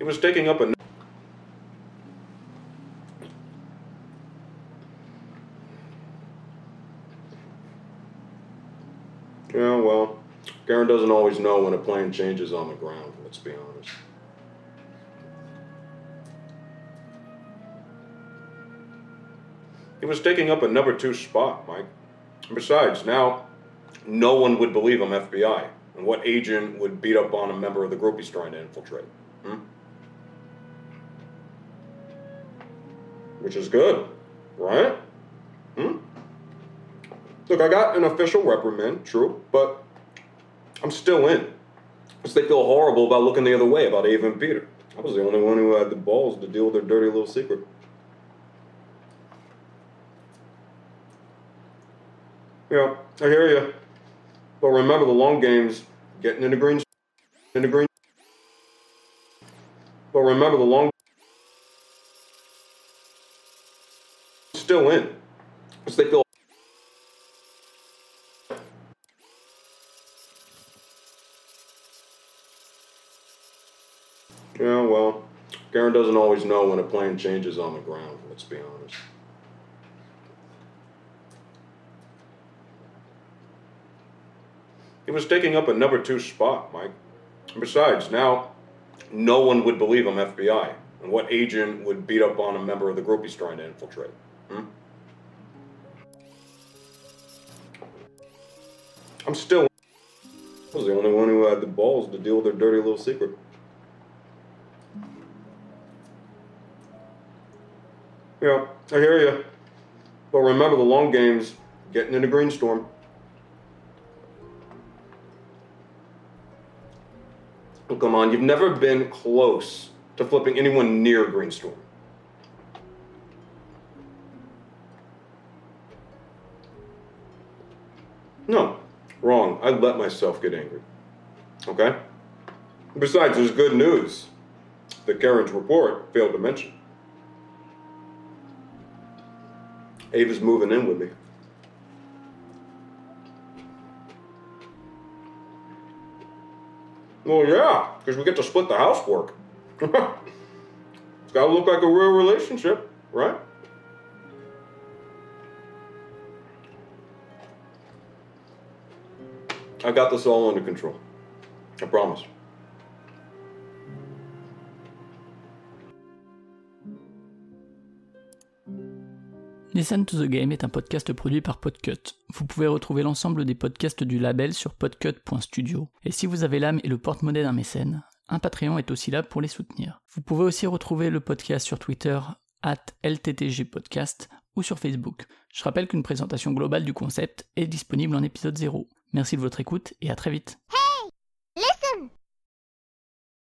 He was taking up a. Yeah, well, Garen doesn't always know when a plane changes on the ground, let's be honest. He was taking up a number two spot, Mike. Besides, now no one would believe I'm FBI. And what agent would beat up on a member of the group he's trying to infiltrate? Hmm? Which is good, right? Hmm? Look, I got an official reprimand, true, but I'm still in. Because they feel horrible about looking the other way about Ava and Peter. I was the only one who had the balls to deal with their dirty little secret. Yeah, I hear you. But remember the long game's getting into green. Into green. But remember the long. Still in. Because they feel. Yeah, well, Garen doesn't always know when a plane changes on the ground, let's be honest. He was taking up a number two spot, Mike. Besides, now no one would believe I'm FBI. And what agent would beat up on a member of the group he's trying to infiltrate? Hmm? I'm still. I was the only one who had the balls to deal with their dirty little secret. Yeah, I hear you. But remember the long game's getting in into Greenstorm. Oh, come on, you've never been close to flipping anyone near Greenstorm. No, wrong. I let myself get angry. Okay? Besides, there's good news that Karen's report failed to mention. Ava's moving in with me. Well, yeah, because we get to split the housework. it's got to look like a real relationship, right? I got this all under control. I promise. Listen to the Game est un podcast produit par Podcut. Vous pouvez retrouver l'ensemble des podcasts du label sur podcut.studio. Et si vous avez l'âme et le porte-monnaie d'un mécène, un Patreon est aussi là pour les soutenir. Vous pouvez aussi retrouver le podcast sur Twitter, at LTTGpodcast, ou sur Facebook. Je rappelle qu'une présentation globale du concept est disponible en épisode 0. Merci de votre écoute et à très vite.